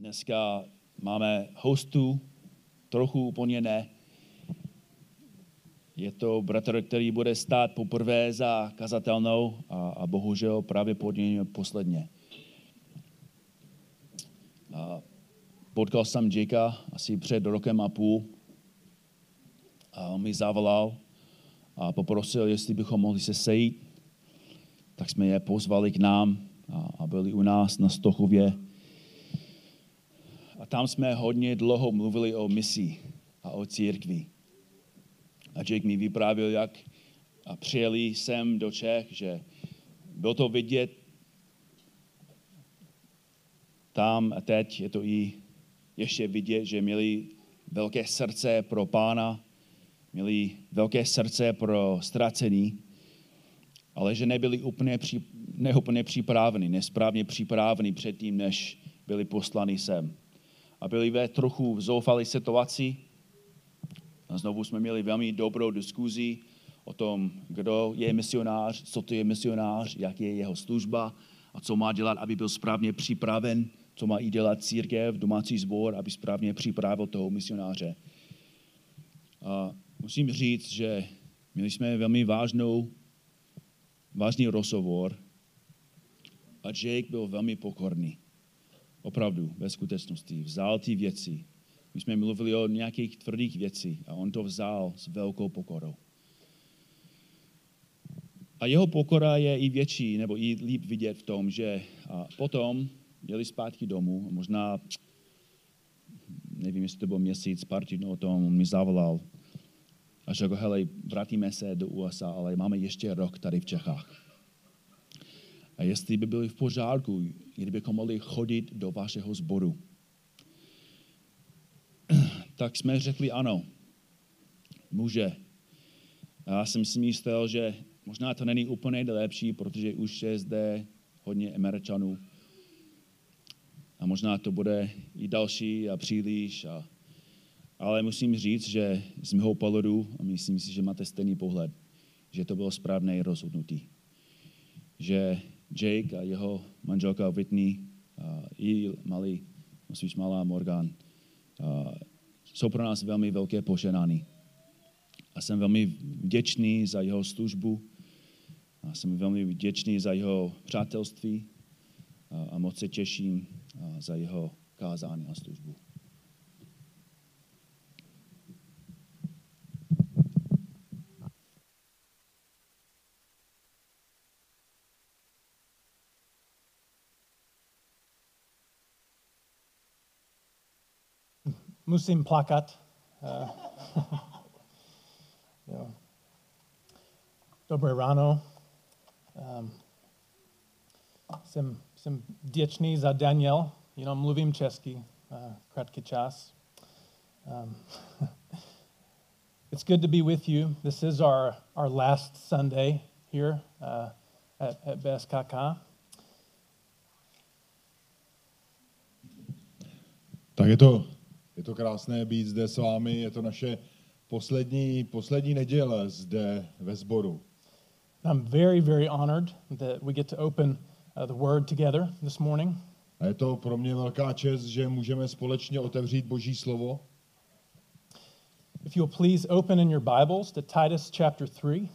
Dneska máme hostu, trochu úplně ne. Je to bratr, který bude stát poprvé za kazatelnou a, a bohužel právě pod ním posledně. A potkal jsem Jakea asi před rokem a půl a on mi zavolal a poprosil, jestli bychom mohli se sejít. Tak jsme je pozvali k nám a, a byli u nás na Stochově tam jsme hodně dlouho mluvili o misi a o církvi. A Jake mi vyprávěl, jak a přijeli sem do Čech, že bylo to vidět tam a teď je to i ještě vidět, že měli velké srdce pro pána, měli velké srdce pro ztracení, ale že nebyli úplně, neúplně připraveni, nesprávně připraveni předtím, než byli poslani sem a byli ve trochu zoufalé situaci. A znovu jsme měli velmi dobrou diskuzi o tom, kdo je misionář, co to je misionář, jak je jeho služba a co má dělat, aby byl správně připraven, co má i dělat církev, domácí sbor, aby správně připravil toho misionáře. A musím říct, že měli jsme velmi vážnou, vážný rozhovor a Jake byl velmi pokorný. Opravdu, ve skutečnosti. Vzal ty věci. My jsme mluvili o nějakých tvrdých věcí a on to vzal s velkou pokorou. A jeho pokora je i větší, nebo i líp vidět v tom, že potom jeli zpátky domů, možná, nevím, jestli to byl měsíc, pár týdnů o tom, on mi zavolal a řekl, hele, vrátíme se do USA, ale máme ještě rok tady v Čechách. A jestli by byli v pořádku, kdybychom mohli chodit do vašeho sboru. Tak jsme řekli ano, může. A já jsem si myslel, že možná to není úplně nejlepší, protože už je zde hodně Američanů. A možná to bude i další a příliš. A, ale musím říct, že z mého pohledu, a myslím si, že máte stejný pohled, že to bylo správné rozhodnutí. Že Jake a jeho manželka Whitney i malý, spíš malá Morgan, jsou pro nás velmi velké poženání. A jsem velmi vděčný za jeho službu. A jsem velmi vděčný za jeho přátelství a moc se těším za jeho kázání a službu. Musím plakat. Jo. Dobré ráno. Um, jsem, jsem vděčný za Daniel, jenom mluvím česky, uh, krátký čas. Um, it's good to be with you. This is our, our last Sunday here uh, at, at BSKK. Tak je to Je to krásné být zde s vámi, je to naše poslední, poslední neděle zde ve sboru. I'm very, very honored that we get to open uh, the word together this morning. A je to pro mě velká čest, že můžeme společně otevřít Boží slovo. If you'll please open in your Bibles to Titus chapter 3.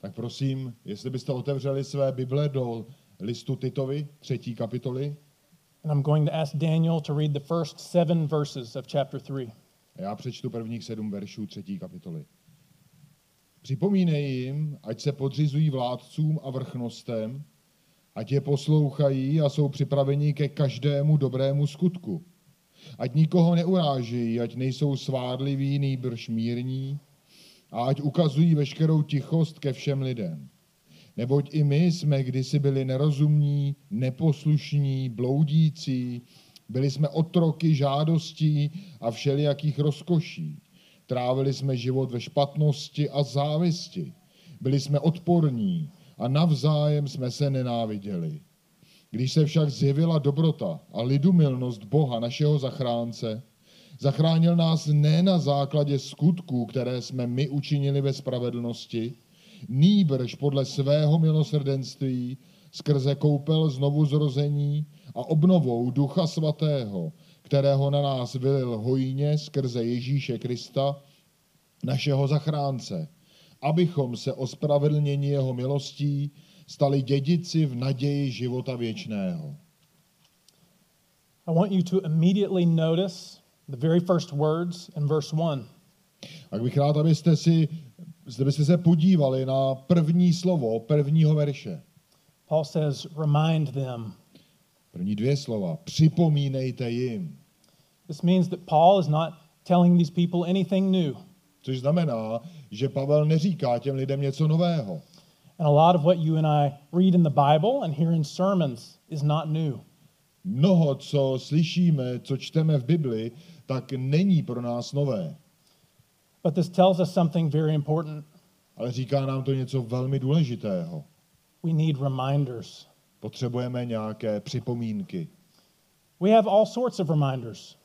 Tak prosím, jestli byste otevřeli své Bible do listu Titovi, třetí kapitoly. And I'm going to ask Daniel to read the first seven verses of chapter 3. A já přečtu prvních sedm veršů třetí kapitoly. Připomínej jim, ať se podřizují vládcům a vrchnostem, ať je poslouchají a jsou připraveni ke každému dobrému skutku. Ať nikoho neurážejí, ať nejsou svádliví, nýbrž mírní, a ať ukazují veškerou tichost ke všem lidem. Neboť i my jsme kdysi byli nerozumní, neposlušní, bloudící, byli jsme otroky žádostí a všelijakých rozkoší. Trávili jsme život ve špatnosti a závisti. Byli jsme odporní a navzájem jsme se nenáviděli. Když se však zjevila dobrota a lidumilnost Boha, našeho zachránce, zachránil nás ne na základě skutků, které jsme my učinili ve spravedlnosti, nýbrž podle svého milosrdenství skrze koupel znovu zrození a obnovou Ducha Svatého, kterého na nás vylil hojně skrze Ježíše Krista, našeho zachránce, abychom se o spravedlnění jeho milostí stali dědici v naději života věčného. I want you to immediately notice the very first words in verse 1. Tak bych rád, abyste si, abyste se podívali na první slovo prvního verše. Paul says, Remind them. První dvě slova. Připomínejte jim. This means that Paul is not telling these people anything new. Což znamená, že Pavel neříká těm lidem něco nového. And a lot of what you and I read in the Bible and hear in sermons is not new. Mnoho, co slyšíme, co čteme v Bibli, tak není pro nás nové. But this tells us something very important. Ale říká nám to něco velmi důležitého. We need reminders. Potřebujeme nějaké připomínky. We have all sorts of reminders.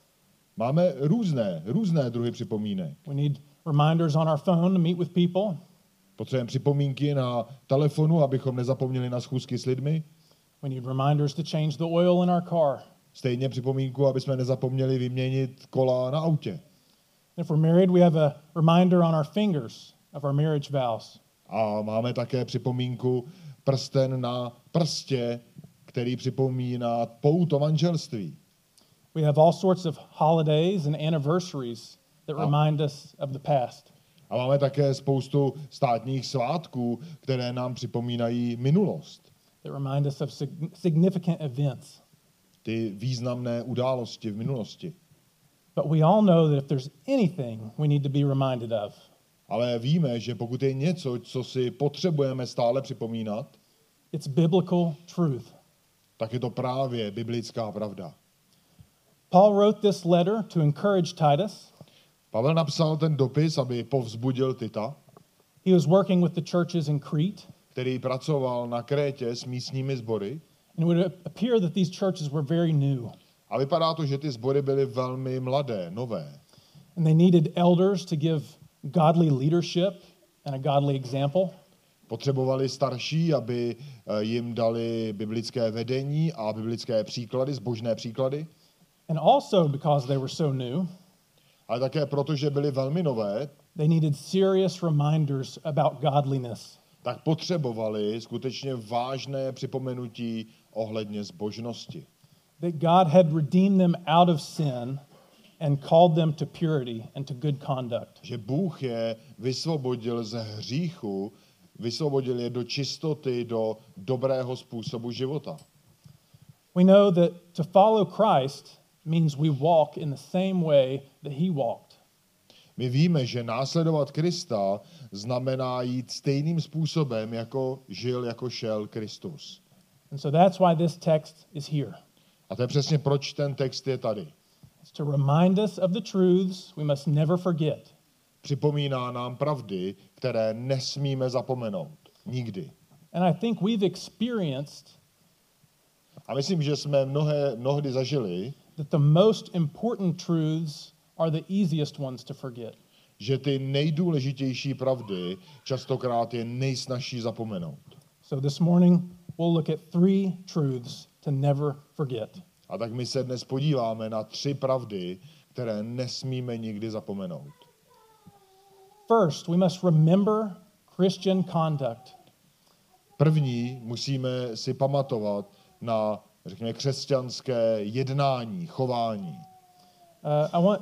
Máme různé, různé druhy připomínek. We need reminders on our phone to meet with people. Potřebujeme připomínky na telefonu, abychom nezapomněli na schůzky s lidmi. We need reminders to change the oil in our car. Stejně připomínku, aby jsme nezapomněli vyměnit kola na autě. If we're married, we have a reminder on our fingers of our marriage vows. A máme také připomínku prsten na prstě, který připomíná pouto manželství. We have all sorts of holidays and anniversaries that Oh. remind us of the past. A máme také spoustu státních svátků, které nám připomínají minulost. that remind us of sig- significant events. Ty významné události v minulosti. But we all know that if there's anything we need to be reminded of, Ale víme, že pokud je něco, co si potřebujeme stále připomínat, it's biblical truth. tak je to právě biblická pravda. Paul wrote this letter to encourage Titus. Pavel napsal ten dopis, aby povzbudil Tita, He was working with the churches in Crete, který pracoval na Krétě s místními sbory. and it would appear that these churches were very new, A vypadá to, že ty sbory byly velmi mladé, nové. and they needed elders to give godly leadership and a godly example. Potřebovali starší, aby eh, jim dali biblické vedení a biblické příklady, zbožné příklady. And also because they were so new, Ale také proto, že byly velmi nové, they needed serious reminders about godliness. tak potřebovali skutečně vážné připomenutí ohledně zbožnosti. That God had redeemed them out of sin and called them to purity and to good conduct. Že Bůh je vysvobodil ze hříchu, vysvobodil je do čistoty, do dobrého způsobu života. We know that to follow Christ means we walk in the same way that he walked. My víme, že následovat Krista znamená jít stejným způsobem, jako žil, jako šel Kristus. And so that's why this text is here. A to je přesně proč ten text je tady. It's to remind us of the truths we must never forget. Připomíná nám pravdy, které nesmíme zapomenout. Nikdy. And I think we've experienced A myslím, že jsme mnohé, mnohdy zažili, that the most important truths are the easiest ones to forget. že ty nejdůležitější pravdy častokrát je nejsnažší zapomenout. So this morning, we'll look at three truths to never forget. A tak my se dnes podíváme na tři pravdy, které nesmíme nikdy zapomenout. First, we must remember Christian conduct. První musíme si pamatovat na, řekněme, křesťanské jednání, chování. Uh, I want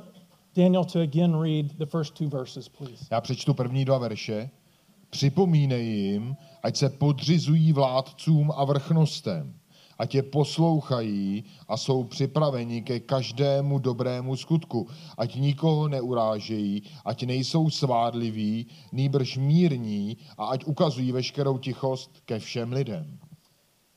Daniel to again read the first two verses, please. Já přečtu první dva verše. Připomínej jim, ať se podřizují vládcům a vrchnostem, ať je poslouchají a jsou připraveni ke každému dobrému skutku, ať nikoho neurážejí, ať nejsou svádliví, nýbrž mírní a ať ukazují veškerou tichost ke všem lidem.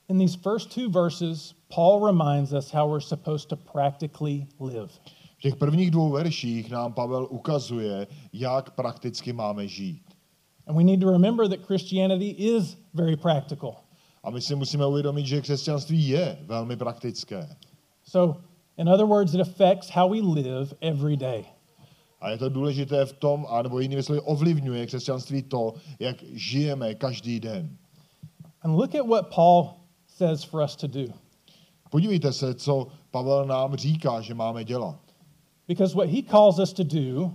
In these first two verses, Paul reminds us how we're supposed to practically live. V těch prvních dvou verších nám Pavel ukazuje, jak prakticky máme žít. And we need to remember that Christianity is very practical. A my si musíme uvědomit, že křesťanství je velmi praktické. So, in other words, it affects how we live every day. A je to důležité v tom, anebo jinými slovy, ovlivňuje křesťanství to, jak žijeme každý den. And look at what Paul says for us to do. Podívejte se, co Pavel nám říká, že máme dělat. Because what he calls us to do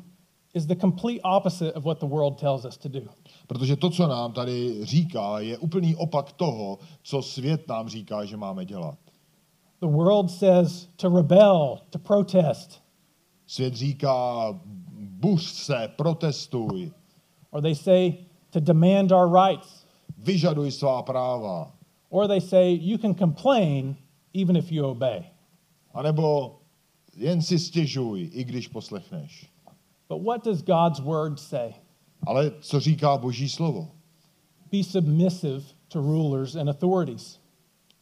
is the complete opposite of what the world tells us to do. Protože to, co nám tady říká, je úplný opak toho, co svět nám říká, že máme dělat. The world says to rebel, to protest, Svět říká, buř se, protestuj, or they say to demand our rights, vyžaduj svá práva. or they say you can complain even if you obey. A nebo jen si stěžuj, i když poslechneš. But what does God's word say? Ale co říká Boží slovo? Be submissive to rulers and authorities.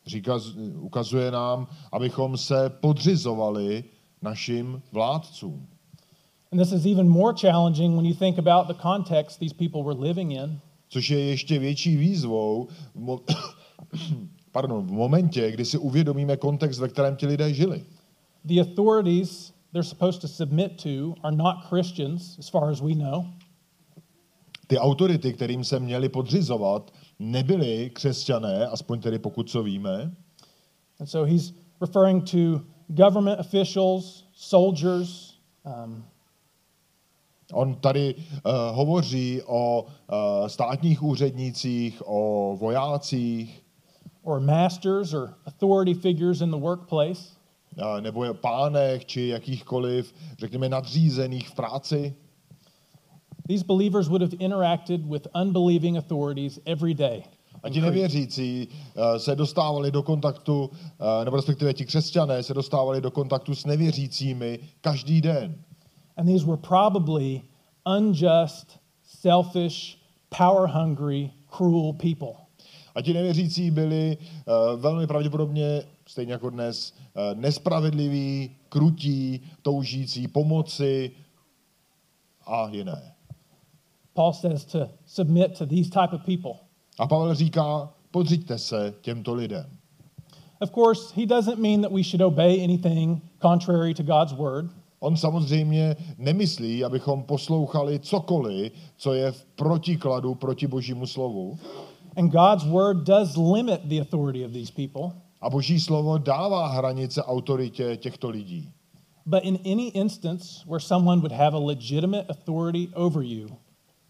Říká, ukazuje nám, abychom se podřizovali našim vládcům. And this is even more challenging when you think about the context these people were living in. Což je ještě větší výzvou v, mo- pardon, v momentě, kdy si uvědomíme kontext, ve kterém ti lidé žili. The authorities they're supposed to submit to are not Christians, as far as we know. Ty autority, kterým se měli podřizovat, nebyli křesťané, aspoň tedy pokud co víme. And so he's referring to government officials, soldiers, um, On tady uh, hovoří o uh, státních úřednících, o vojácích, or masters or authority figures in the workplace. uh, nebo pánech, či jakýchkoliv, řekněme, nadřízených v práci. These believers would have interacted with unbelieving authorities every day. A ti nevěřící uh, se dostávali do kontaktu, uh, nebo respektive ti křesťané se dostávali do kontaktu s nevěřícími každý den. And these were probably unjust, selfish, power hungry, cruel people. A ti nevěřící byli uh, velmi pravděpodobně, stejně jako dnes, uh, nespravedliví, krutí, toužící pomoci a jiné. Paul says to submit to these type of people. A Pavel říká, podřiďte se těmto lidem. Of course, he doesn't mean that we should obey anything contrary to God's word. On samozřejmě nemyslí, abychom poslouchali cokoliv, co je v protikladu proti božímu slovu. And God's word does limit the authority of these people. A boží slovo dává hranice autoritě těchto lidí. But in any instance where someone would have a legitimate authority over you,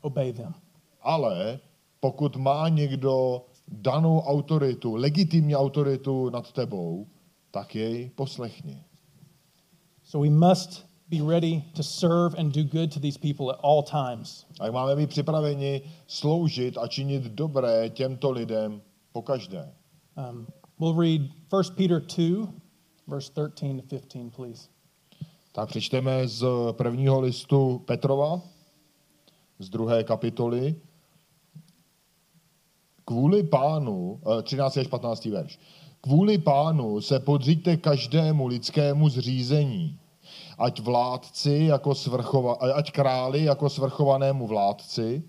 obey them. Ale pokud má někdo danou autoritu, legitimní autoritu nad tebou, tak jej poslechni. So we must be ready to serve and do good to these people at all times. A máme být připraveni sloužit a činit dobré těmto lidem pokaždé. Um, we'll read 1 Peter 2, verse 13 to 15, please. Tak přečteme z prvního listu Petrova, z druhé kapitoly. Kvůli pánu, eh, 13. až 15. verš. Kvůli pánu se podřiďte každému lidskému zřízení, ať vládci jako svrchova, ať králi jako svrchovanému vládci,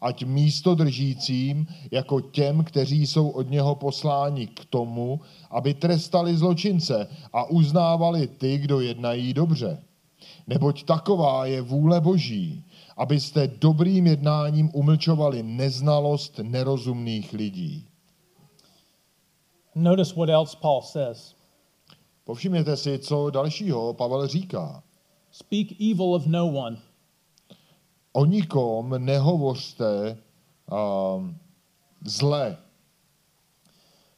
ať místo držícím jako těm, kteří jsou od něho posláni k tomu, aby trestali zločince a uznávali ty, kdo jednají dobře. Neboť taková je vůle Boží, abyste dobrým jednáním umlčovali neznalost nerozumných lidí. Notice what else Paul says Povšimněte si, co dalšího Pavel říká. Speak evil of no one, O nikom nehovořte um, zle.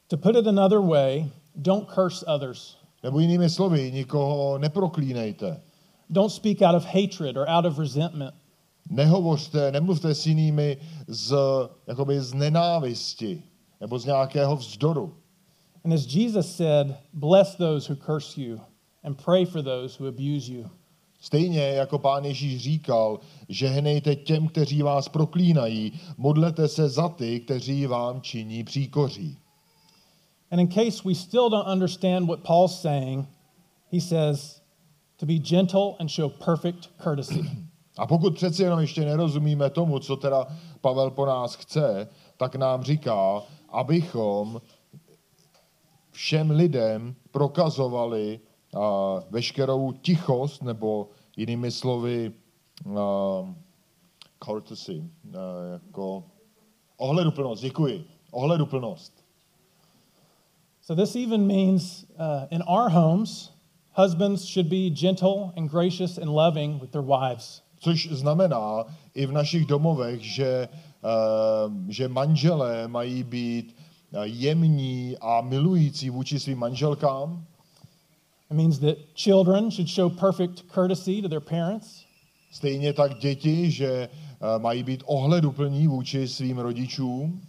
To put it another way, don't curse others. Nebo jinými slovy, nikoho neproklínejte. Don't speak out of hatred or out of resentment. Nehovořte, nemluvte s jinými z, jakoby z nenávisti nebo z nějakého vzdoru. And as Jesus said, bless those who curse you and pray for those who abuse you. Stejně jako pán Ježíš říkal, žehnejte těm, kteří vás proklínají, modlete se za ty, kteří vám činí příkoří. And in case we still don't understand what Paul's saying, he says to be gentle and show perfect courtesy. A pokud přeci jenom ještě nerozumíme tomu, co teda Pavel po nás chce, tak nám říká, abychom všem lidem prokazovali veškerou tichost, nebo jinými slovy courtesy, jako ohleduplnost, děkuji, ohleduplnost. so this even means uh, in our homes, Husbands should be gentle and gracious and loving with their wives. Což znamená i v našich domovech, že, uh, že manželé mají být eh, jemní a milující vůči svým manželkám. It means that children should show perfect courtesy to their parents. Stejně tak děti, že uh, mají být ohleduplní vůči svým rodičům.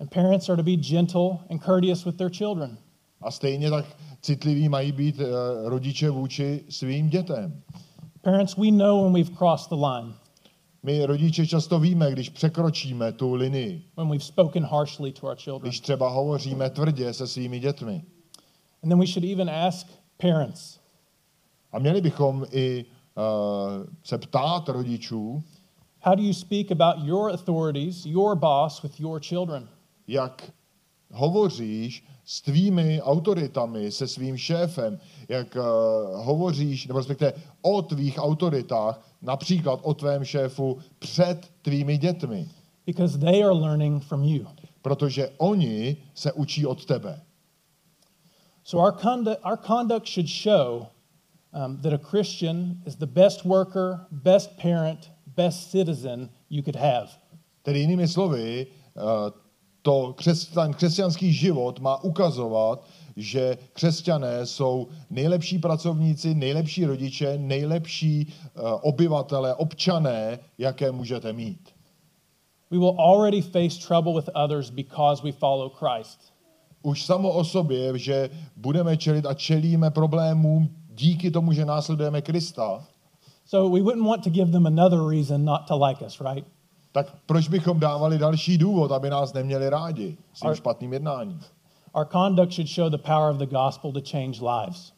And parents are to be gentle and courteous with their children. A stejně tak citliví mají být rodiče vůči svým dětem. Parents, we know when we've crossed the line, My rodiče často víme, když překročíme tu linii, when we've spoken harshly to our children. když třeba hovoříme tvrdě se svými dětmi. And then we should even ask parents, A měli bychom i uh, se ptát rodičů, how do you speak about your authorities, your boss, with your children? jak hovoříš s tvými autoritami, se svým šéfem, jak uh, hovoříš, nebo respektive o tvých autoritách, například o tvém šéfu před tvými dětmi, Because they are learning from you. protože oni se učí od tebe. So our conduct, our conduct should show um, that a Christian is the best worker, best parent, best citizen you could have. Tedy jinými slovy, uh, to křesťan, křesťanský život má ukazovat, že křesťané jsou nejlepší pracovníci, nejlepší rodiče, nejlepší uh, obyvatele, občané, jaké můžete mít. We will already face trouble with others because we follow Christ. Už samo o sobě, že budeme čelit a čelíme problémům díky tomu, že následujeme Krista, So we wouldn't want to give them another reason not to like us, right? Tak proč bychom dávali další důvod, aby nás neměli rádi svým Ar- špatným jednáním? Our conduct should show the power of the gospel to change lives.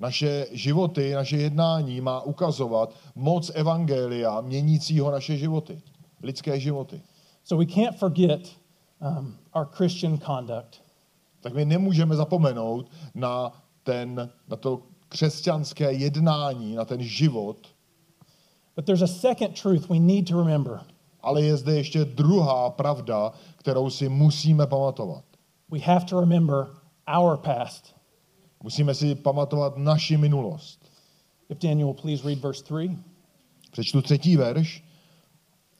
Naše životy, naše jednání má ukazovat moc evangelia měnícího naše životy, lidské životy. So we can't forget um, our Christian conduct. Tak my nemůžeme zapomenout na, ten, na to křesťanské jednání, na ten život, But there's a second truth we need to remember. ale je zde ještě druhá pravda, kterou si musíme pamatovat. We have to remember our past. Musíme si pamatovat naši minulost. If Daniel will please read verse 3. Přečtu třetí verš.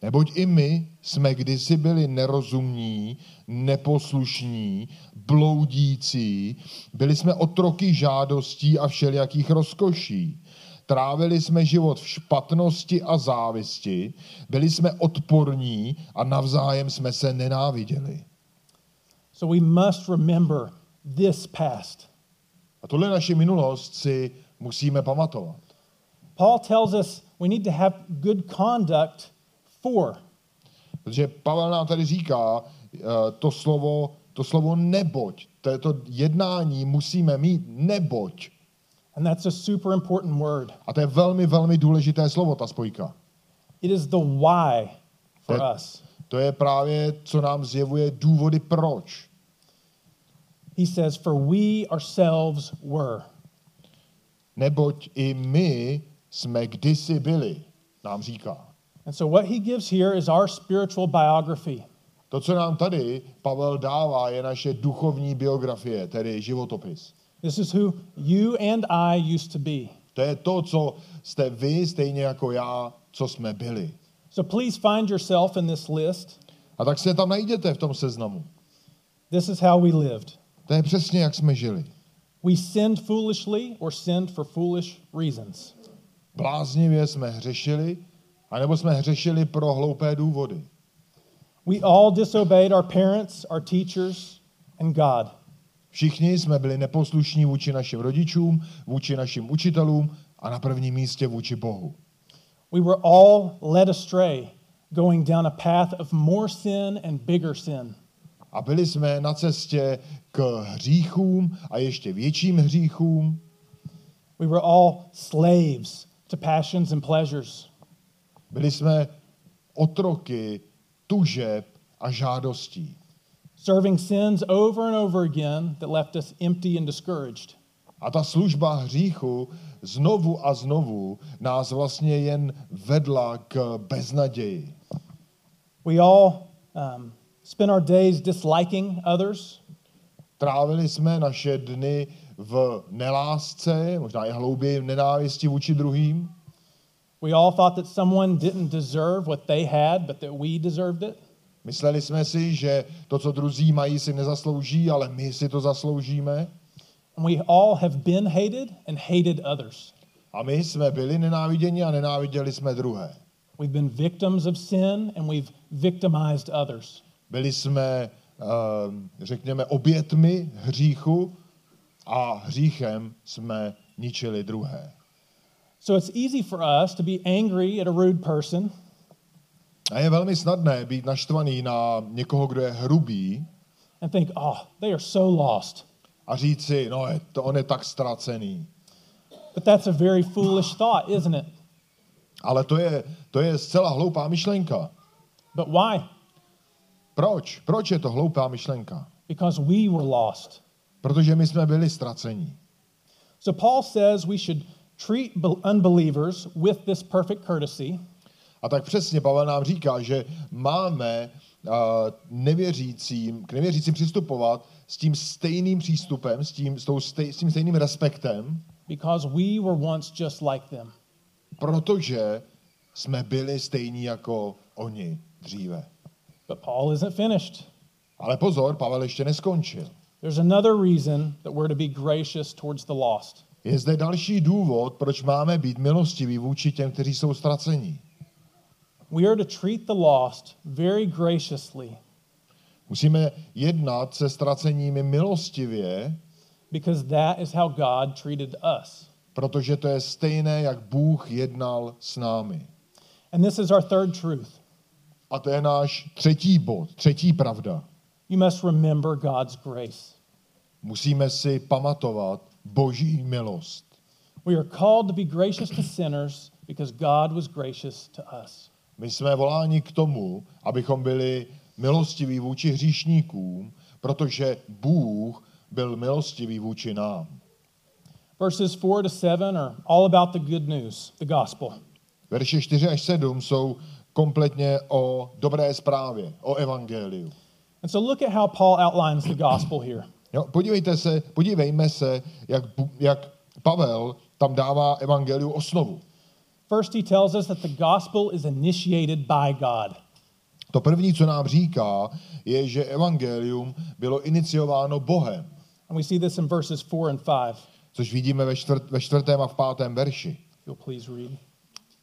Neboť i my jsme kdysi byli nerozumní, neposlušní, bloudící, byli jsme otroky žádostí a všelijakých rozkoší. Trávili jsme život v špatnosti a závisti, byli jsme odporní a navzájem jsme se nenáviděli. So we must remember this past. A tohle naši minulost si musíme pamatovat. Paul tells us we need to have good conduct for. Protože Pavel nám tady říká eh, to slovo, to slovo neboť. To, je to jednání musíme mít neboť. And that's a super important word. A to je velmi, velmi důležité slovo, ta spojka. It is the why for That- us. To je právě, co nám zjevuje důvody proč. He says, For we ourselves were. Neboť i my jsme kdysi byli, nám říká. And so what he gives here is our spiritual biography. To, co nám tady Pavel dává, je naše duchovní biografie, tedy životopis. This is who you and I used to be. To je to, co jste vy, stejně jako já, co jsme byli. So please find yourself in this list. A tak se tam najděte v tom seznamu. This is how we lived. To je přesně, jak jsme žili. We sinned foolishly or sinned for foolish reasons. Bláznivě jsme hřešili, anebo jsme hřešili pro hloupé důvody. We all disobeyed our parents, our teachers, and God. Všichni jsme byli neposlušní vůči našim rodičům, vůči našim učitelům a na prvním místě vůči Bohu. We were all led astray, going down a path of more sin and bigger sin. A byli jsme na cestě k hříchům a ještě větším hříchům. We were all slaves to passions and pleasures. Byli jsme otroky tužeb a žádostí. Serving sins over and over again that left us empty and discouraged. A ta služba hříchu znovu a znovu nás vlastně jen vedla k beznaději. We all um, spent our days disliking others, Trávili jsme naše dny v nelásce, možná i hlouběji v nenávisti vůči druhým. We all thought that someone didn't deserve what they had, but that we deserved it. Mysleli jsme si, že to, co druzí mají, si nezaslouží, ale my si to zasloužíme. And we all have been hated and hated others. A my jsme byli nenáviděni a nenáviděli jsme druhé. We've been victims of sin and we've victimized others. Byli jsme, eh, řekněme, obětmi hříchu a hříchem jsme ničili druhé. So it's easy for us to be angry at a rude person A je velmi snadné být naštvaný na někoho, kdo je hrubý and think, oh, they are so lost. a říct si, no je to, on je tak ztracený. But that's a very foolish thought, isn't it? Ale to je, to je zcela hloupá myšlenka. But why? Proč? Proč je to hloupá myšlenka? Because we were lost. Protože my jsme byli ztracení. So Paul says we should treat be- unbelievers with this perfect courtesy A tak přesně Pavel nám říká, že máme uh, nevěřícím, k nevěřícím přistupovat s tím stejným přístupem, s tím, s, tou stej, s tím stejným respektem, because we were once just like them. protože jsme byli stejní jako oni dříve. But Paul isn't finished. Ale pozor, Pavel ještě neskončil. There's another reason that we're to be gracious towards the lost. Je zde další důvod, proč máme být milostiví vůči těm, kteří jsou ztracení. We are to treat the lost very graciously Musíme jednat se ztraceními milostivě, because that is how God treated us. protože to je stejné, jak Bůh jednal s námi. And this is our third truth. A to je náš třetí bod, třetí pravda. You must remember God's grace. Musíme si pamatovat Boží milost. We are called to be gracious to sinners because God was gracious to us. My jsme voláni k tomu, abychom byli milostiví vůči hříšníkům, protože Bůh byl milostivý vůči nám. Verses 4 to 7 are all about the good news, the gospel. Verše 4 až 7 jsou kompletně o dobré zprávě, o evangeliu. And so look at how Paul outlines the gospel here. Jo, podívejte se, podívejme se, jak, jak Pavel tam dává evangeliu osnovu. First, he tells us that the gospel is initiated by God. To první, co nám říká, je, že evangelium bylo iniciováno Bohem, And we see this in verses 4 and 5. což vidíme ve, čtvrt, ve čtvrtém a v pátém verši. You'll please read.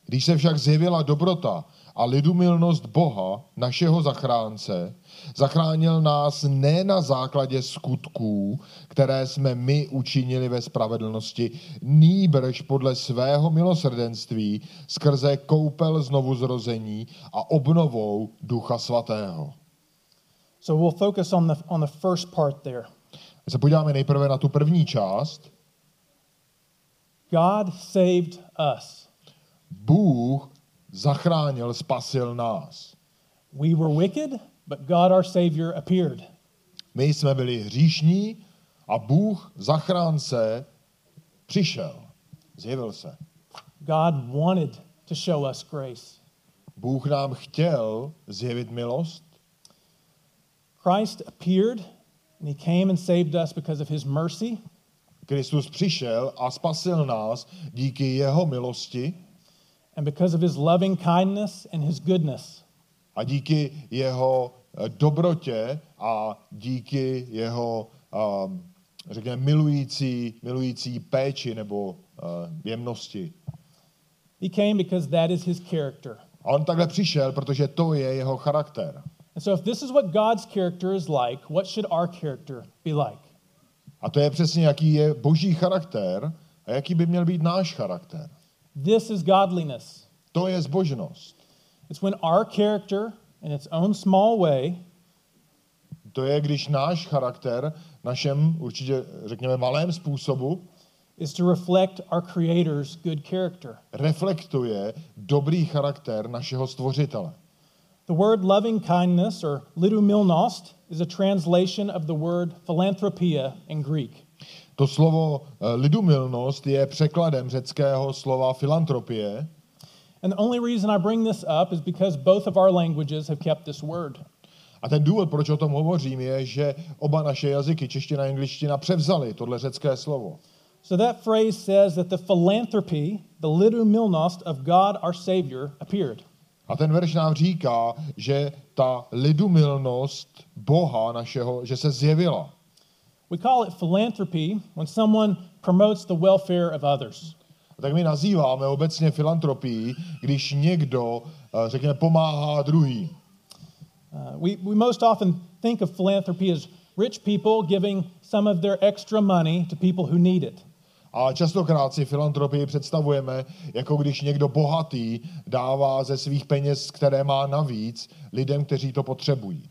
Když se však zjevila dobrota a lidumilnost Boha, našeho zachránce, zachránil nás ne na základě skutků, které jsme my učinili ve spravedlnosti, nýbrž podle svého milosrdenství skrze koupel znovu zrození a obnovou Ducha Svatého. So we'll focus on the, on the first part there. Se podíváme nejprve na tu první část. God saved us. Bůh zachránil, spasil nás. We were wicked, but God our Savior appeared. My jsme byli hříšní a Bůh, zachránce, přišel, zjevil se. God wanted to show us grace. Bůh nám chtěl zjevit milost. Christ appeared and he came and saved us because of his mercy. Kristus přišel a spasil nás díky jeho milosti and because of his loving kindness and his goodness. a díky jeho eh, dobrotě a díky jeho, um, řekněme, milující, milující péči nebo uh, jemnosti. He came because that is his character. A on takhle přišel, protože to je jeho charakter. And so, if this is what God's character is like, what should our character be like? A to je přesně, jaký je boží charakter a jaký by měl být náš charakter. This is godliness. To je zbožnost. It's when our character, in its own small way, To je, když náš charakter, našem určitě, řekněme, malém způsobu, is to reflect our Creator's good character. reflektuje dobrý charakter našeho stvořitele. The word loving kindness, or lidumilnost, is a translation of the word philanthropia in Greek. To slovo eh, lidumilnost je překladem řeckého slova filantropie And the only reason I bring this up is because both of our languages have kept this word. A ten důvod, proč o tom hovořím, je, že oba naše jazyky, čeština a angličtina, převzali tohle řecké slovo. So that phrase says that the philanthropy, the lidumilnost of God our Savior appeared. A ten verš nám říká, že ta lidumilnost Boha našeho, že se zjevila. We call it philanthropy when someone promotes the welfare of others. A tak my nazýváme obecně filantropii, když někdo, eh, řekněme, pomáhá druhým. Uh, we, we most often think of philanthropy as rich people giving some of their extra money to people who need it. A častokrát si filantropii představujeme, jako když někdo bohatý dává ze svých peněz, které má navíc, lidem, kteří to potřebují.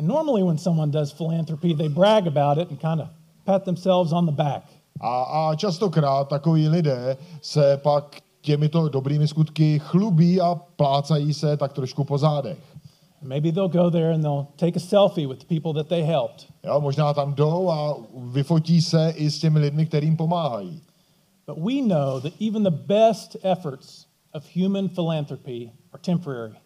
And normally, when someone does philanthropy, they brag about it and kind of pat themselves on the back. A, a častokrát takoví lidé se pak těmito dobrými skutky chlubí a plácají se tak trošku po zádech. Maybe they'll go there and they'll take a selfie with the people that they helped. Jo, možná tam jdou a vyfotí se i s těmi lidmi, kterým pomáhají. But we know that even the best efforts of human philanthropy are temporary.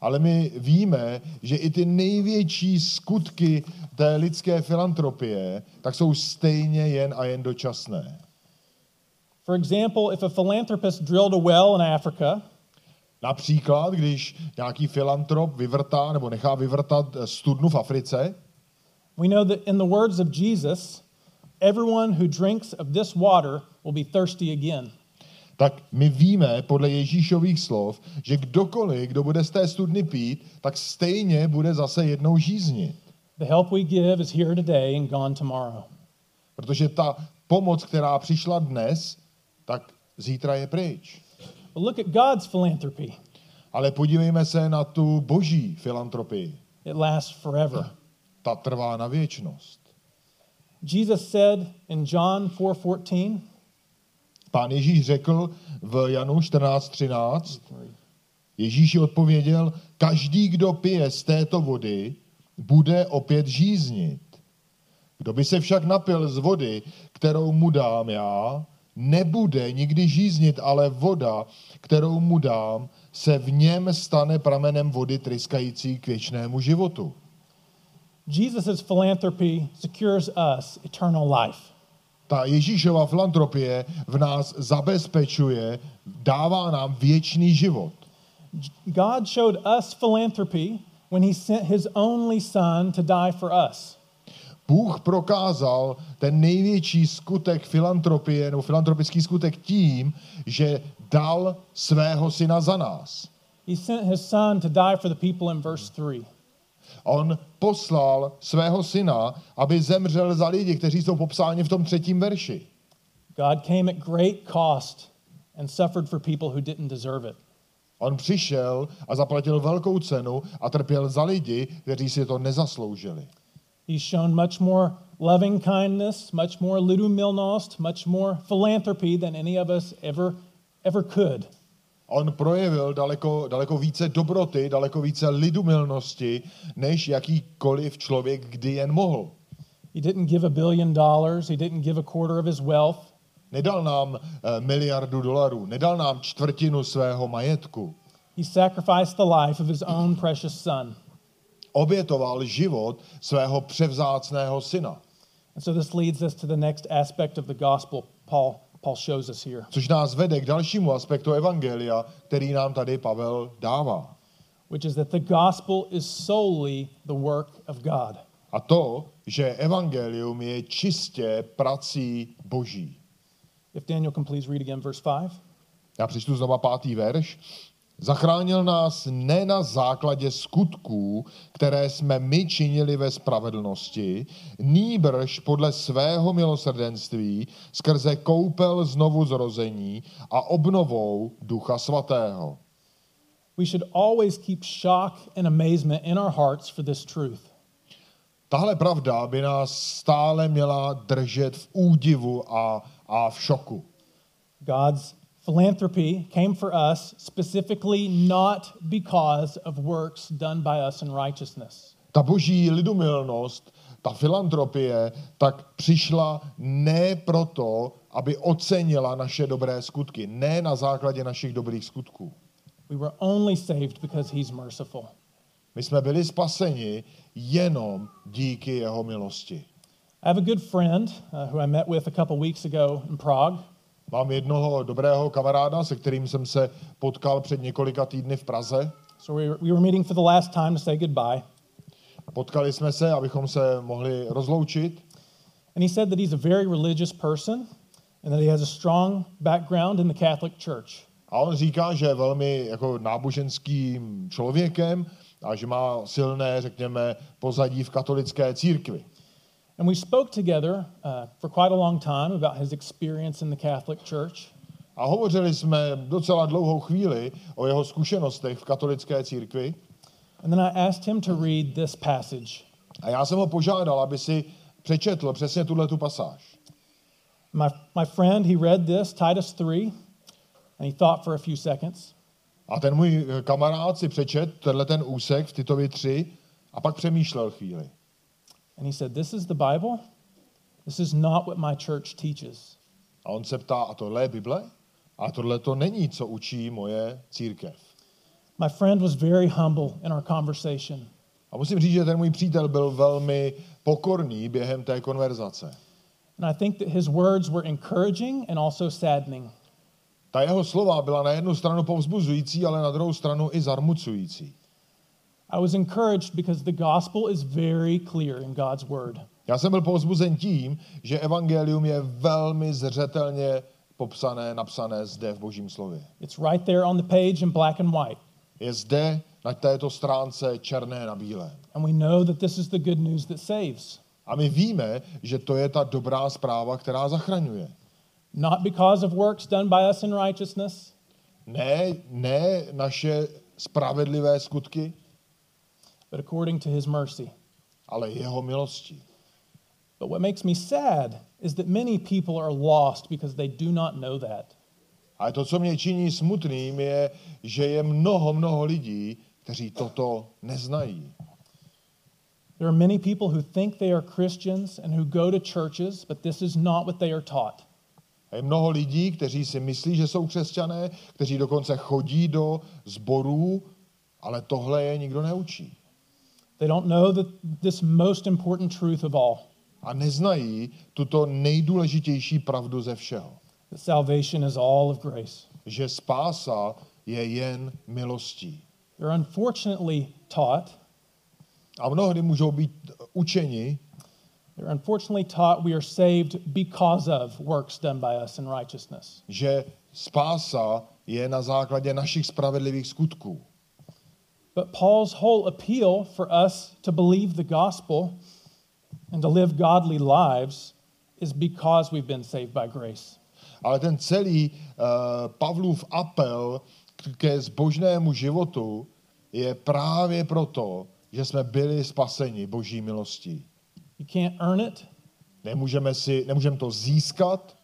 Ale my víme, že i ty největší skutky té lidské filantropie, tak jsou stejně jen a jen dočasné. For example, if a philanthropist drilled a well in Africa, Například, když nějaký filantrop vyvrtá nebo nechá vyvrtat eh, studnu v Africe, we know that in the words of Jesus, everyone who drinks of this water will be thirsty again. Tak my víme podle Ježíšových slov, že kdokoliv, kdo bude z té studny pít, tak stejně bude zase jednou žíznit. The help we give is here today and gone tomorrow. Protože ta pomoc, která přišla dnes, tak zítra je pryč. But look at God's philanthropy. Ale podívejme se na tu boží filantropii. It lasts forever. Ta trvá na věčnost. Jesus said in John 4:14, Pán Ježíš řekl v Janu 14.13, Ježíš odpověděl, každý, kdo pije z této vody, bude opět žíznit. Kdo by se však napil z vody, kterou mu dám já, nebude nikdy žíznit, ale voda, kterou mu dám, se v něm stane pramenem vody tryskající k věčnému životu. Jesus' philanthropy secures us eternal life. Ta Ježíšova filantropie v nás zabezpečuje, dává nám věčný život. God showed us philanthropy when he sent his only son to die for us. Bůh prokázal ten největší skutek filantropie nebo filantropický skutek tím, že dal svého syna za nás. He sent his son to die for the people in verse 3. On poslal svého syna, aby zemřel za lidi, kteří jsou popsáni v tom třetím verši. God came at great cost and suffered for people who didn't deserve it. On přišel a zaplatil velkou cenu a trpěl za lidi, kteří si to nezasloužili. He's shown much more loving kindness, much more lidumilnost, much more philanthropy than any of us ever ever could. On projevil daleko, daleko více dobroty, daleko více lidumilnosti, než jakýkoliv člověk kdy jen mohl. He didn't give a billion dollars, he didn't give a quarter of his wealth. Nedal nám eh, miliardu dolarů, nedal nám čtvrtinu svého majetku. He sacrificed the life of his own precious son. Obětoval život svého převzácného syna. And so this leads us to the next aspect of the gospel Paul Paul shows us here, Což nás vede k dalšímu aspektu evangelia, který nám tady Pavel dává. which is that the gospel is solely the work of God. A to, že evangelium je čistě prací boží. If Daniel can please read again verse 5. Já přečtu znova pátý verš. Zachránil nás ne na základě skutků, které jsme my činili ve spravedlnosti, nýbrž podle svého milosrdenství skrze koupel znovu zrození a obnovou Ducha Svatého. We should always keep shock and amazement in our hearts for this truth. Tahle pravda by nás stále měla držet v údivu a, a v šoku. God's philanthropy came for us specifically not because of works done by us in righteousness. Ta boží lidumilnost, ta filantropie, tak přišla ne proto, aby ocenila naše dobré skutky, ne na základě našich dobrých skutků. We were only saved because He's merciful. My jsme byli spaseni jenom díky jeho milosti. I have a good friend uh, who I met with a couple weeks ago in Prague. Mám jednoho dobrého kamaráda, se kterým jsem se potkal před několika týdny v Praze. So we were, we were meeting for the last time to say goodbye. Potkali jsme se, abychom se mohli rozloučit. And he said that he's a very religious person and that he has a strong background in the Catholic Church. A on říká, že je velmi jako náboženským člověkem a že má silné, řekněme, pozadí v katolické církvi. And we spoke together uh, for quite a long time about his experience in the Catholic Church. A hovořili jsme docela dlouhou chvíli o jeho zkušenostech v katolické církvi. And then I asked him to read this passage. A já jsem ho požádal, aby si přečetl přesně tuhle tu pasáž. My, my friend, he read this, Titus 3, and he thought for a few seconds. A ten můj kamarád si přečet tenhle ten úsek v Titovi 3 a pak přemýšlel chvíli. And he said, This is the Bible. This is not what my church teaches. A on se ptá, a tohle je Bible? A tohle to není, co učí moje církev. My friend was very humble in our conversation. A musím říct, že ten můj přítel byl velmi pokorný během té konverzace. And I think that his words were encouraging and also saddening. Ta jeho slova byla na jednu stranu povzbuzující, ale na druhou stranu i zarmucující. I was encouraged because the gospel is very clear in God's word. Já jsem byl povzbuzen tím, že evangelium je velmi zřetelně popsané, napsané zde v Božím slově. It's right there on the page in black and white. Je zde na této stránce černé na bílém. And we know that this is the good news that saves. A my víme, že to je ta dobrá zpráva, která zachraňuje. Not because of works done by us in righteousness, Ne, ne naše spravedlivé skutky, but according to his mercy. ale jeho milostí. But what makes me sad is that many people are lost because they do not know that. Ale to, co mě činí smutným, je, že je mnoho, mnoho lidí, kteří toto neznají. There are many people who think they are Christians and who go to churches, but this is not what they are taught. A je mnoho lidí, kteří si myslí, že jsou křesťané, kteří dokonce chodí do sborů, ale tohle je nikdo neučí. They don't know that this most important truth of all A neznají tuto nejdůležitější pravdu ze všeho. that salvation is all of grace. Že spása je jen milostí. They're unfortunately taught, A mnohdy můžou být učeni, they're unfortunately taught we are saved because of works done by us in righteousness. že spása je na základě našich spravedlivých skutků. But Paul's whole appeal for us to believe the gospel and to live godly lives is because we've been saved by grace. Ale ten celý uh, Pavlův apel ke zbožnému životu je právě proto, že jsme byli spaseni boží milostí. You can't earn it, Nemůžeme, si, nemůžeme to získat,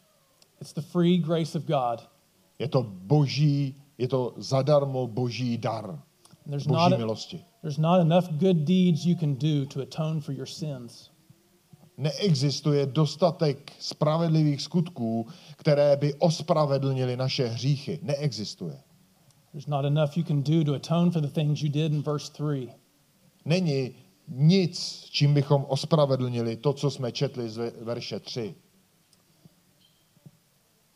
it's the free grace of God. je to boží, je to zadarmo boží dar, there's boží not, milosti. there's not enough good deeds you can do to atone for your sins. Neexistuje dostatek spravedlivých skutků, které by ospravedlnili naše hříchy. Neexistuje. There's not enough you can do to atone for the things you did in verse 3. Není nic, čím bychom ospravedlnili to, co jsme četli z ve- verše 3.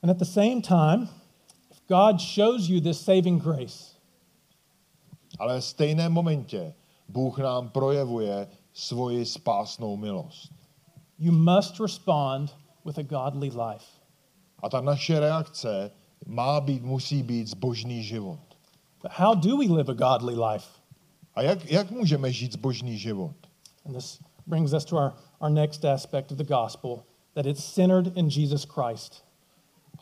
And at the same time, if God shows you this saving grace, Ale v stejném momentě Bůh nám projevuje svoji spásnou milost. you must respond with a godly life. A ta naše reakce má být, musí být zbožný život. But how do we live a godly life? A jak, jak můžeme žít zbožný život? And this brings us to our, our next aspect of the gospel that it's centered in Jesus Christ.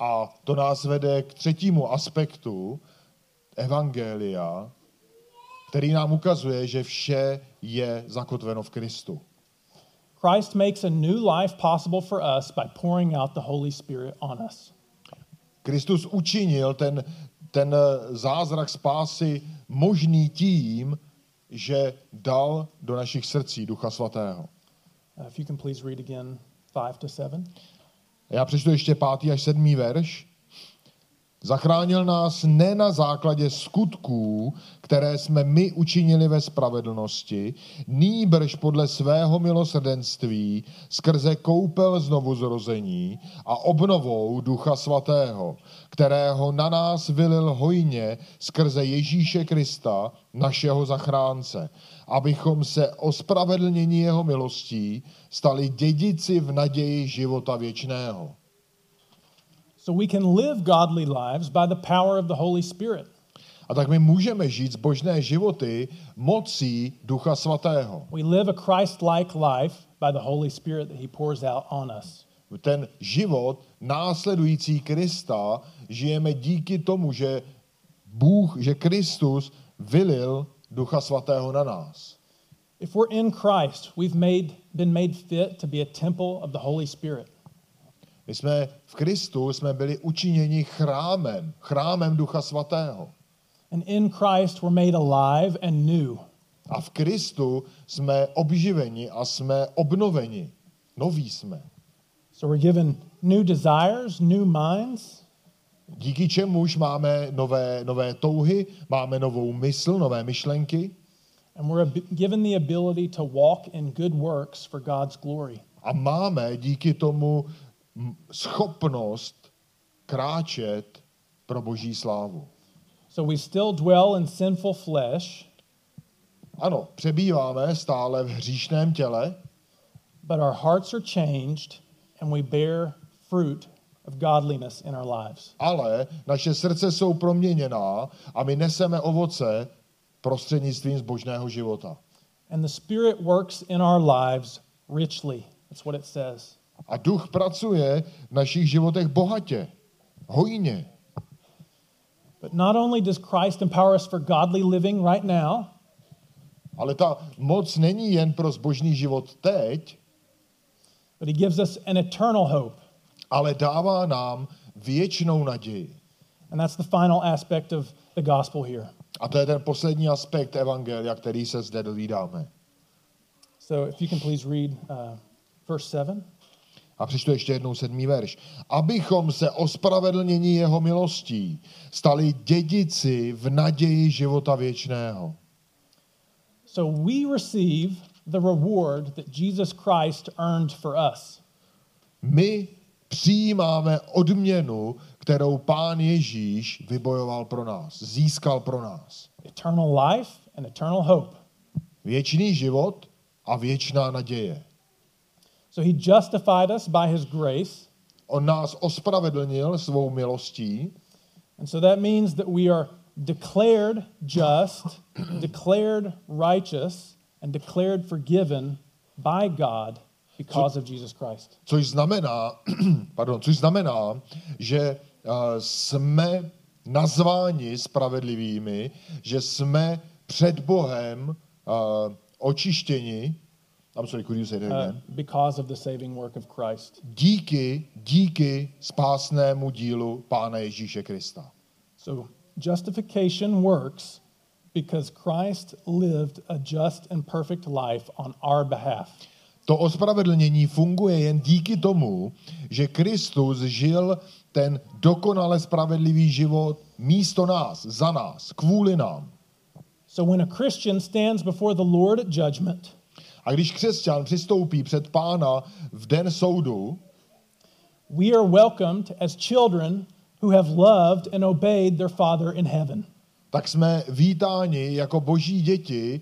A to nás vede k třetímu aspektu Evangelia, který nám ukazuje, že vše je zakotveno v Kristu. Christ makes a new life possible for us by pouring out the Holy Spirit on us. Kristus učinil ten, ten eh, zázrak spásy možný tím, že dal do našich srdcí Ducha Svatého. Uh, if you can please read again 5 to 7. Já přečtu ještě pátý až sedmý verš. Zachránil nás ne na základě skutků, které jsme my učinili ve spravedlnosti, nýbrž podle svého milosrdenství skrze koupel znovuzrození a obnovou Ducha Svatého, kterého na nás vylil hojně skrze Ježíše Krista, našeho zachránce, abychom se ospravedlnění jeho milostí stali dědici v naději života věčného. So we can live godly lives by the power of the Holy Spirit. A tak my můžeme žít zbožné životy mocí Ducha Svatého. We live a Christ like life by the Holy Spirit that He pours out on us. Ten život následující Krista žijeme díky tomu, že Bůh, že Kristus vylil Ducha Svatého na nás. If we're in Christ, we've made, been made fit to be a temple of the Holy Spirit. My jsme v Kristu jsme byli učiněni chrámem, chrámem Ducha Svatého. And in Christ, we're made alive and new. A v Kristu jsme obživeni a jsme obnoveni. Noví jsme. So we're given new desires, new minds, Díky čemuž máme nové, nové touhy, máme novou mysl, nové myšlenky and we're given the ability to walk in good works for God's glory. a máme díky tomu schopnost kráčet pro boží slávu. So we still dwell in sinful flesh, Ano, přebýváme stále v hříšném těle, but our hearts are changed and we bear fruit of godliness in our lives. ale naše srdce jsou proměněná a my neseme ovoce prostřednictvím zbožného života. And the Spirit works in our lives richly. That's what it says. A duch pracuje v našich životech bohatě, hojně. But not only does Christ empower us for godly living right now, Ale ta moc není jen pro zbožný život teď, but He gives us an eternal hope. ale dává nám věčnou naději. And that's the final aspect of the gospel here. A to je ten poslední aspekt evangelia, který se zde dovídáme. So if you can please read uh, verse 7. A přečtu ještě jednou sedmý verš. Abychom se ospravedlnění jeho milostí stali dědici v naději života věčného. So we receive the reward that Jesus Christ earned for us. My přijímáme odměnu, kterou pán Ježíš vybojoval pro nás, získal pro nás. Eternal life and eternal hope. Věčný život a věčná naděje. So he justified us by his grace. On nás ospravedlnil svou milostí And so that means that we are declared just, declared righteous, and declared forgiven by God because of Jesus Christ. což znamená, pardon, což znamená, že uh, jsme nazváni spravedlivými, že jsme před Bohem uh, očištěni, I'm sorry, could you say that Uh, again? because of the saving work of Christ. Díky, díky spásnému dílu Pána Ježíše Krista. So justification works because Christ lived a just and perfect life on our behalf. To ospravedlnění funguje jen díky tomu, že Kristus žil ten dokonale spravedlivý život místo nás, za nás, kvůli nám. So when a Christian stands before the Lord at judgment, A když křesťan přistoupí před pána v den soudu, we are welcomed as children who have loved and obeyed their Father in heaven. tak jsme vítáni jako boží děti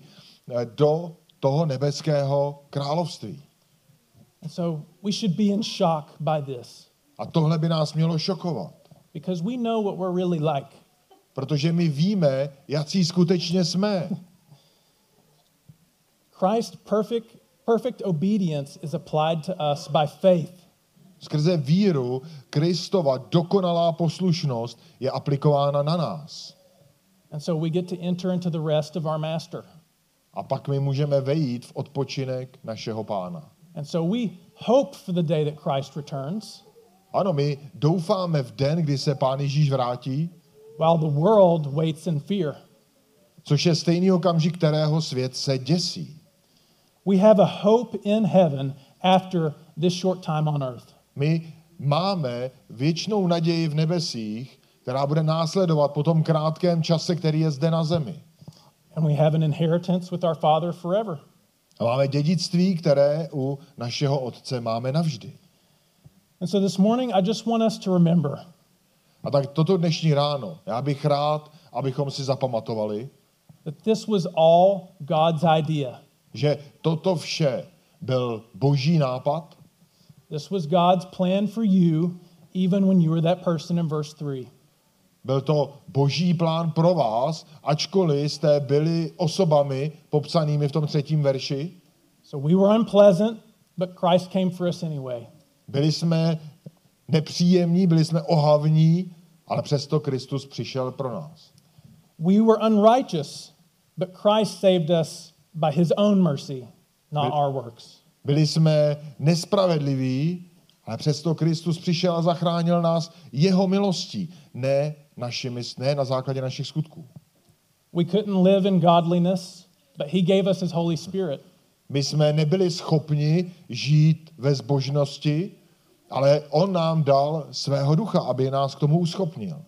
eh, do toho nebeského království. And so we should be in shock by this A tohle by nás mělo šokovat, because we know what we're really like. protože my víme, jaký skutečně jsme. Christ's perfect, perfect obedience is applied to us by faith. Skrze víru Kristova dokonalá poslušnost je aplikována na nás. And so we get to enter into the rest of our master. A pak my můžeme vejít v odpočinek našeho pána. And so we hope for the day that Christ returns, Ano, my doufáme v den, kdy se pán Ježíš vrátí, while the world waits in fear. což je stejný okamžik, kterého svět se děsí. We have a hope in heaven after this short time on earth. My máme věčnou naději v nebesích která bude následovat po tom krátkém čase, který je zde na zemi. And we have an inheritance with our Father forever. A máme dědictví, které u našeho Otce máme navždy. And so this morning, I just want us to remember A tak toto dnešní ráno, já bych rád, abychom si zapamatovali, that this was all God's idea. Že toto vše byl boží nápad, This was God's plan for you, even when you were that person in verse 3. byl to boží plán pro vás, ačkoliv jste byli osobami popsanými v tom třetím verši. So we were unpleasant, but Christ came for us anyway. Byli jsme nepříjemní, byli jsme ohavní, ale přesto Kristus přišel pro nás. We were unrighteous, but Christ saved us by his own mercy, not our works. Byli jsme nespravedliví, ale přesto Kristus přišel a zachránil nás jeho milostí, ne, našimi, ne na základě našich skutků. We couldn't live in godliness, but he gave us his Holy Spirit. My jsme nebyli schopni žít ve zbožnosti, ale on nám dal svého ducha, aby nás k tomu uschopnil.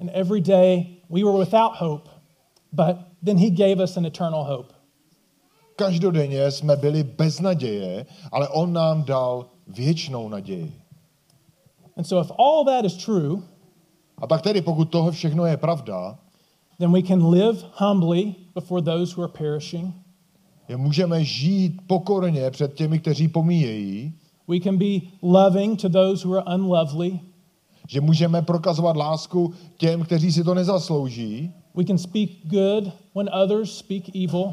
And every day we were without hope, but then he gave us an eternal hope. Každodenně jsme byli bez naděje, ale on nám dal věčnou naději. And so if all that is true, A tak tedy, pokud toho všechno je pravda, then we can live humbly before those who are perishing. je můžeme žít pokorně před těmi, kteří pomíjejí, We can be loving to those who are unlovely. že můžeme prokazovat lásku těm, kteří si to nezaslouží, We can speak good when others speak evil.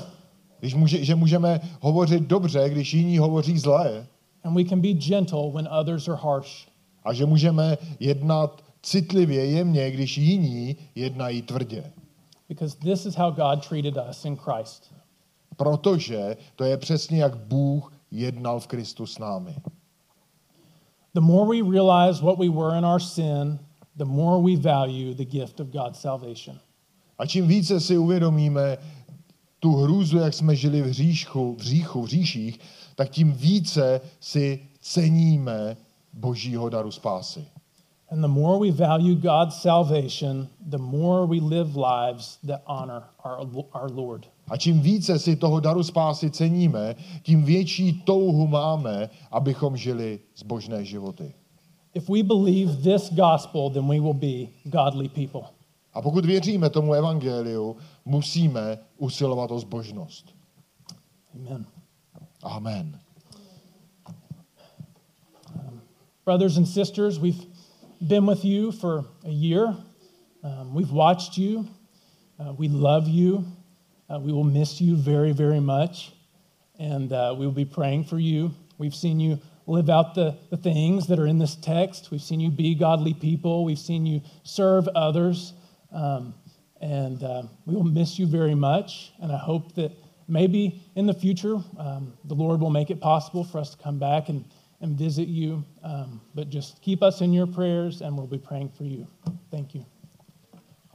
Když může, že můžeme hovořit dobře, když jiní hovoří zlé, And we can be gentle when others are harsh. a že můžeme jednat citlivě, jemně, když jiní jednají tvrdě. Because this is how God treated us in Christ. Protože to je přesně, jak Bůh jednal v Kristu s námi. The more we realize what we were in our sin, the more we value the gift of God's salvation. A čím více si uvědomíme tu hrůzu, jak jsme žili v hříšku, v hříchu, v hříších, tak tím více si ceníme božího daru spásy. And the more we value God's salvation, the more we live lives that honor our, our Lord. A čím více si toho daru spásy ceníme, tím větší touhu máme, abychom žili zbožné životy. If we believe this gospel, then we will be godly people. A pokud věříme tomu evangeliu, musíme usilovat o zbožnost. Amen. Amen. Brothers and sisters, we've been with you for a year. Um, we've watched you. Uh, we love you. Uh, we will miss you very, very much. And uh, we will be praying for you. We've seen you live out the, the things that are in this text. We've seen you be godly people. We've seen you serve others. Um, and uh, we will miss you very much. And I hope that maybe in the future, um, the Lord will make it possible for us to come back and, and visit you. Um, but just keep us in your prayers, and we'll be praying for you. Thank you.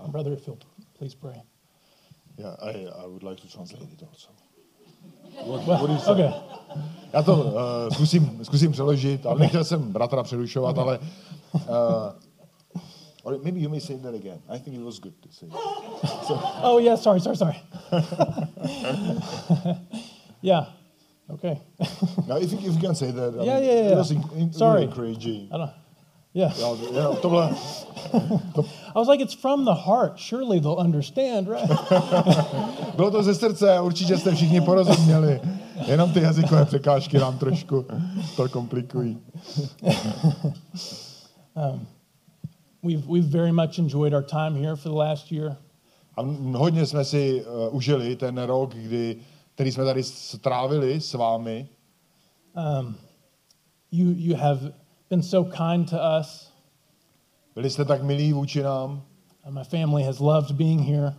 Brother, if you'll please pray. Yeah, I, I would like to translate it also. What, what is Okay. Já to uh, zkusím, zkusím přeložit, ale nechtěl jsem bratra přerušovat, ale... Uh, or maybe you may say that again. I think it was good to say. Oh, yeah, sorry, sorry, sorry. yeah. Okay. Now, if you, if you can say that. I Yeah, mean, yeah, yeah. It was in, in, Sorry. encouraging. I don't. Yeah. I was like, it's from the heart. Surely they'll understand, right? bylo to ze srdce, určitě jste všichni porozuměli. Jenom ty jazykové překážky nám trošku to komplikují. Um, we've, we've very much enjoyed our time here for the last year. A hodně jsme si uh, užili ten rok, kdy, který jsme tady strávili s vámi. Um, you, you have been so kind to us. Byli jste tak milí vůči nám. Uh, my family has loved being here.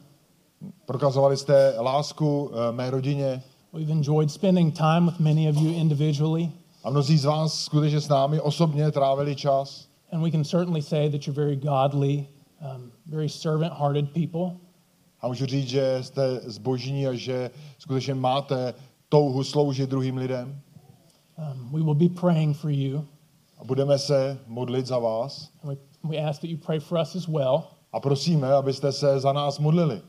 Prokazovali jste lásku eh, mé rodině We've enjoyed spending time with many of you individually. a mnozí z vás skutečně s námi osobně trávili čas. And we can certainly say that you're very godly, um, very servant hearted people. A můžu říct, že jste zbožní a že skutečně máte touhu sloužit druhým lidem. Um, we will be praying for you. A budeme se modlit za vás And we, we ask that you pray for us as well. a prosíme, abyste se za nás modlili.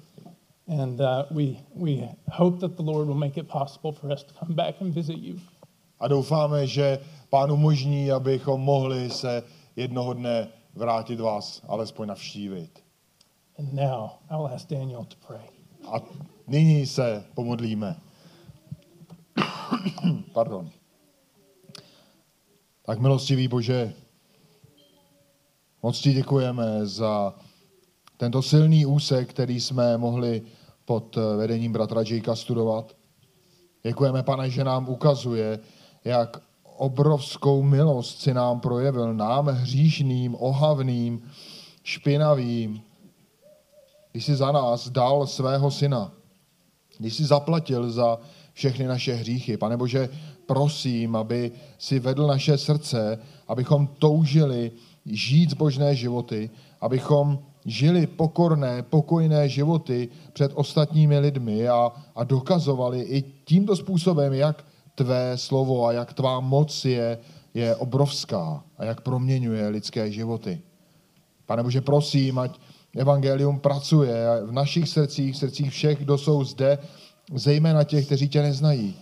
And uh, we, we hope that the Lord will make it possible for us to come back and visit you. A doufáme, že pán umožní, abychom mohli se jednoho dne vrátit vás alespoň navštívit. And now I will ask Daniel to pray. A nyní se pomodlíme. Pardon. Tak milostivý Bože, moc ti děkujeme za tento silný úsek, který jsme mohli pod vedením bratra Jakea studovat. Děkujeme, pane, že nám ukazuje, jak obrovskou milost si nám projevil, nám hříšným, ohavným, špinavým, když jsi za nás dal svého syna, když jsi zaplatil za všechny naše hříchy. Pane Bože, prosím, aby si vedl naše srdce, abychom toužili žít zbožné životy, abychom žili pokorné, pokojné životy před ostatními lidmi a, a dokazovali i tímto způsobem, jak tvé slovo a jak tvá moc je, je obrovská a jak proměňuje lidské životy. Pane Bože, prosím, ať evangelium pracuje v našich srdcích, v srdcích všech, kdo jsou zde, zejména těch, kteří tě neznají.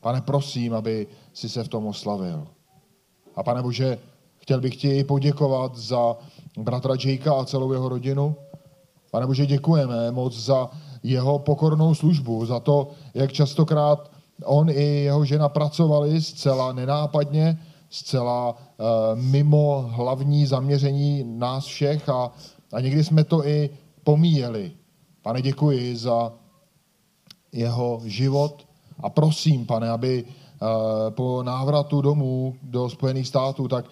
Pane, prosím, aby si se v tom oslavil. A pane Bože, chtěl bych ti poděkovat za bratra Jakea a celou jeho rodinu. Pane Bože, děkujeme moc za jeho pokornou službu, za to, jak častokrát on i jeho žena pracovali zcela nenápadně, zcela uh, mimo hlavní zaměření nás všech a, a někdy jsme to i pomíjeli. Pane, děkuji za jeho život a prosím, pane, aby uh, po návratu domů do Spojených států, tak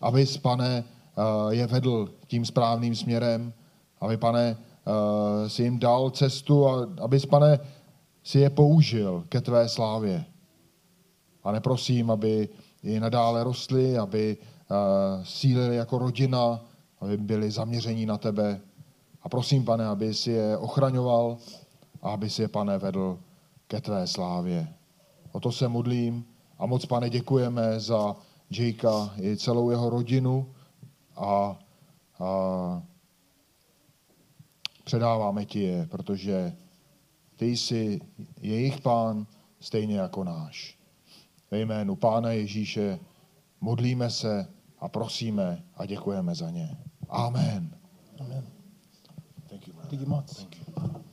abys, pane, uh, je vedl tím správným směrem, aby, pane, si jim dal cestu a abys, pane, si je použil ke tvé slávě. A neprosím, aby i nadále rostli, aby uh, sílili jako rodina, aby byli zaměření na tebe. A prosím, pane, aby si je ochraňoval a aby si je, pane, vedl ke tvé slávě. O to se modlím a moc, pane, děkujeme za Jakea i celou jeho rodinu a, a předáváme ti je, protože ty jsi jejich pán stejně jako náš. Ve jménu Pána Ježíše modlíme se a prosíme a děkujeme za ně. Amen. Amen. Thank you, man. Díky moc. Thank you.